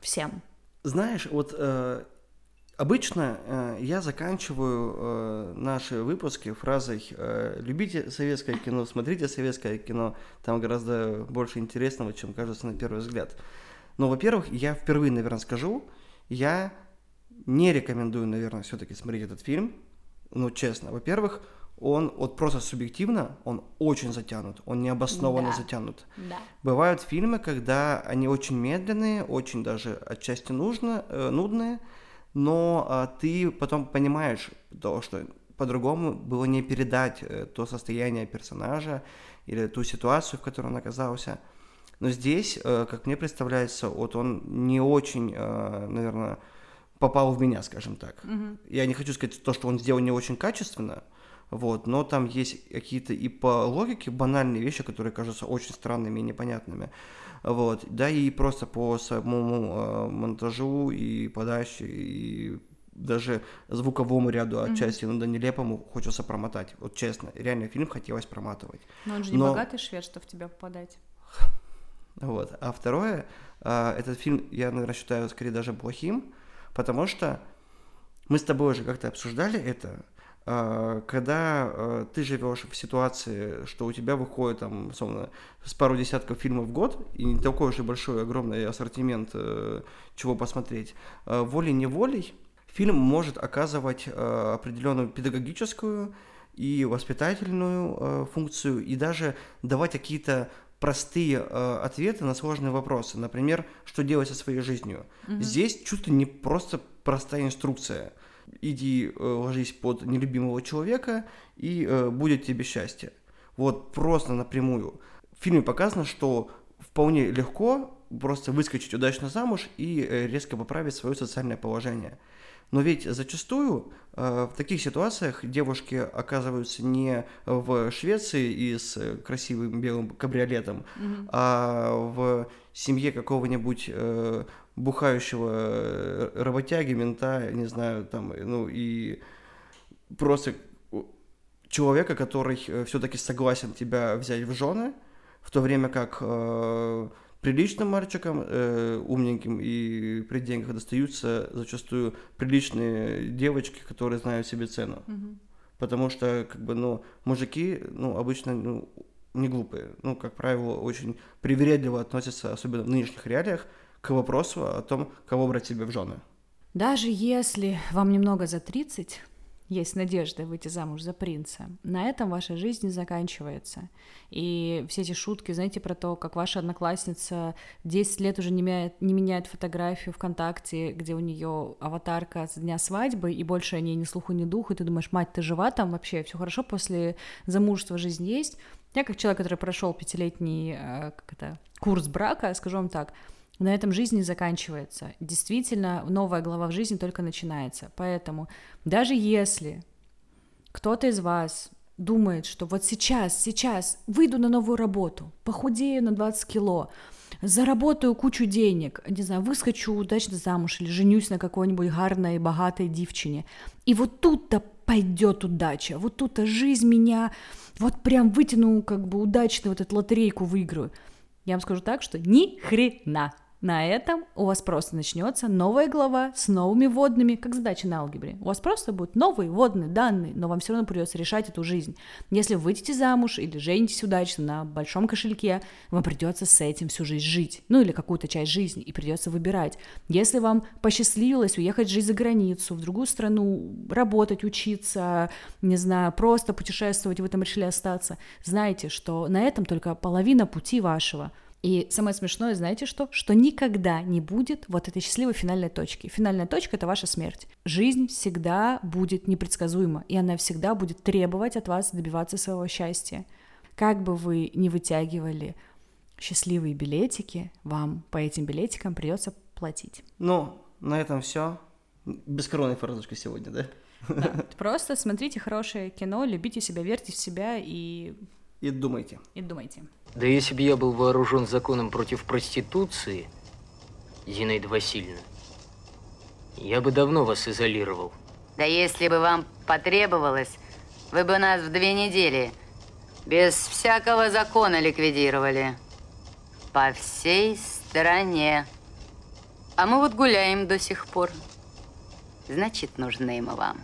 S2: всем.
S1: Знаешь, вот э, обычно э, я заканчиваю э, наши выпуски фразой э, «любите советское кино, смотрите советское кино, там гораздо больше интересного, чем кажется на первый взгляд». Но, во-первых, я впервые, наверное, скажу, я не рекомендую, наверное, все-таки смотреть этот фильм, ну, честно. Во-первых, он вот просто субъективно, он очень затянут, он необоснованно да. затянут.
S2: Да.
S1: Бывают фильмы, когда они очень медленные, очень даже отчасти нужно, э, нудные, но э, ты потом понимаешь то, что по-другому было не передать э, то состояние персонажа или ту ситуацию, в которой он оказался. Но здесь, э, как мне представляется, вот он не очень, э, наверное, попал в меня, скажем так.
S2: Угу.
S1: Я не хочу сказать то, что он сделал не очень качественно, вот, но там есть какие-то и по логике банальные вещи, которые кажутся очень странными и непонятными. Вот, да, и просто по самому э, монтажу и подаче, и даже звуковому ряду отчасти mm-hmm. иногда нелепому хочется промотать. Вот честно, реально фильм хотелось проматывать.
S2: Но он же не Но... богатый швед, что в тебя попадать.
S1: Вот. А второе, э, этот фильм я, наверное, считаю скорее даже плохим, Потому что мы с тобой уже как-то обсуждали это, а, когда а, ты живешь в ситуации, что у тебя выходит там, условно, с пару десятков фильмов в год, и не такой уж и большой, огромный ассортимент, э, чего посмотреть, а, волей-неволей фильм может оказывать определенную педагогическую и воспитательную функцию, и даже давать какие-то простые э, ответы на сложные вопросы. Например, что делать со своей жизнью. Угу. Здесь чуть ли не просто простая инструкция. Иди э, ложись под нелюбимого человека, и э, будет тебе счастье. Вот просто напрямую. В фильме показано, что вполне легко просто выскочить удачно замуж и э, резко поправить свое социальное положение. Но ведь зачастую э, в таких ситуациях девушки оказываются не в Швеции и с красивым белым кабриолетом,
S2: mm-hmm.
S1: а в семье какого-нибудь э, бухающего э, работяги, мента, не знаю, там, ну и просто человека, который все-таки согласен тебя взять в жены, в то время как приличным мальчикам, э, умненьким и при деньгах достаются зачастую приличные девочки, которые знают себе цену.
S2: Угу.
S1: Потому что, как бы, ну, мужики, ну, обычно, ну, не глупые. Ну, как правило, очень привередливо относятся, особенно в нынешних реалиях, к вопросу о том, кого брать себе в жены.
S2: Даже если вам немного за 30, есть надежда выйти замуж за принца, на этом ваша жизнь заканчивается. И все эти шутки, знаете, про то, как ваша одноклассница 10 лет уже не меняет, не меняет фотографию ВКонтакте, где у нее аватарка с дня свадьбы, и больше о ней ни слуху, ни духу, и ты думаешь, мать, ты жива там вообще, все хорошо, после замужества жизнь есть. Я как человек, который прошел пятилетний э, как это, курс брака, скажу вам так, на этом жизнь не заканчивается. Действительно, новая глава в жизни только начинается. Поэтому даже если кто-то из вас думает, что вот сейчас, сейчас выйду на новую работу, похудею на 20 кило, заработаю кучу денег, не знаю, выскочу удачно замуж или женюсь на какой-нибудь гарной, богатой девчине. И вот тут-то пойдет удача, вот тут-то жизнь меня вот прям вытяну как бы удачно вот эту лотерейку выиграю. Я вам скажу так, что ни хрена. На этом у вас просто начнется новая глава с новыми водными, как задача на алгебре. У вас просто будут новые водные данные, но вам все равно придется решать эту жизнь. Если вы выйдете замуж или женитесь удачно на большом кошельке, вам придется с этим всю жизнь жить, ну или какую-то часть жизни, и придется выбирать. Если вам посчастливилось уехать жить за границу, в другую страну, работать, учиться, не знаю, просто путешествовать, вы там решили остаться, знайте, что на этом только половина пути вашего – и самое смешное, знаете что? Что никогда не будет вот этой счастливой финальной точки. Финальная точка — это ваша смерть. Жизнь всегда будет непредсказуема, и она всегда будет требовать от вас добиваться своего счастья. Как бы вы ни вытягивали счастливые билетики, вам по этим билетикам придется платить.
S1: Ну, на этом все. Бескоронная фразочка сегодня, да?
S2: Да. Просто смотрите хорошее кино, любите себя, верьте в себя и...
S1: И думайте.
S2: И думайте.
S4: Да если бы я был вооружен законом против проституции, Зинаида Васильевна, я бы давно вас изолировал.
S5: Да если бы вам потребовалось, вы бы нас в две недели без всякого закона ликвидировали. По всей стране. А мы вот гуляем до сих пор. Значит, нужны мы вам.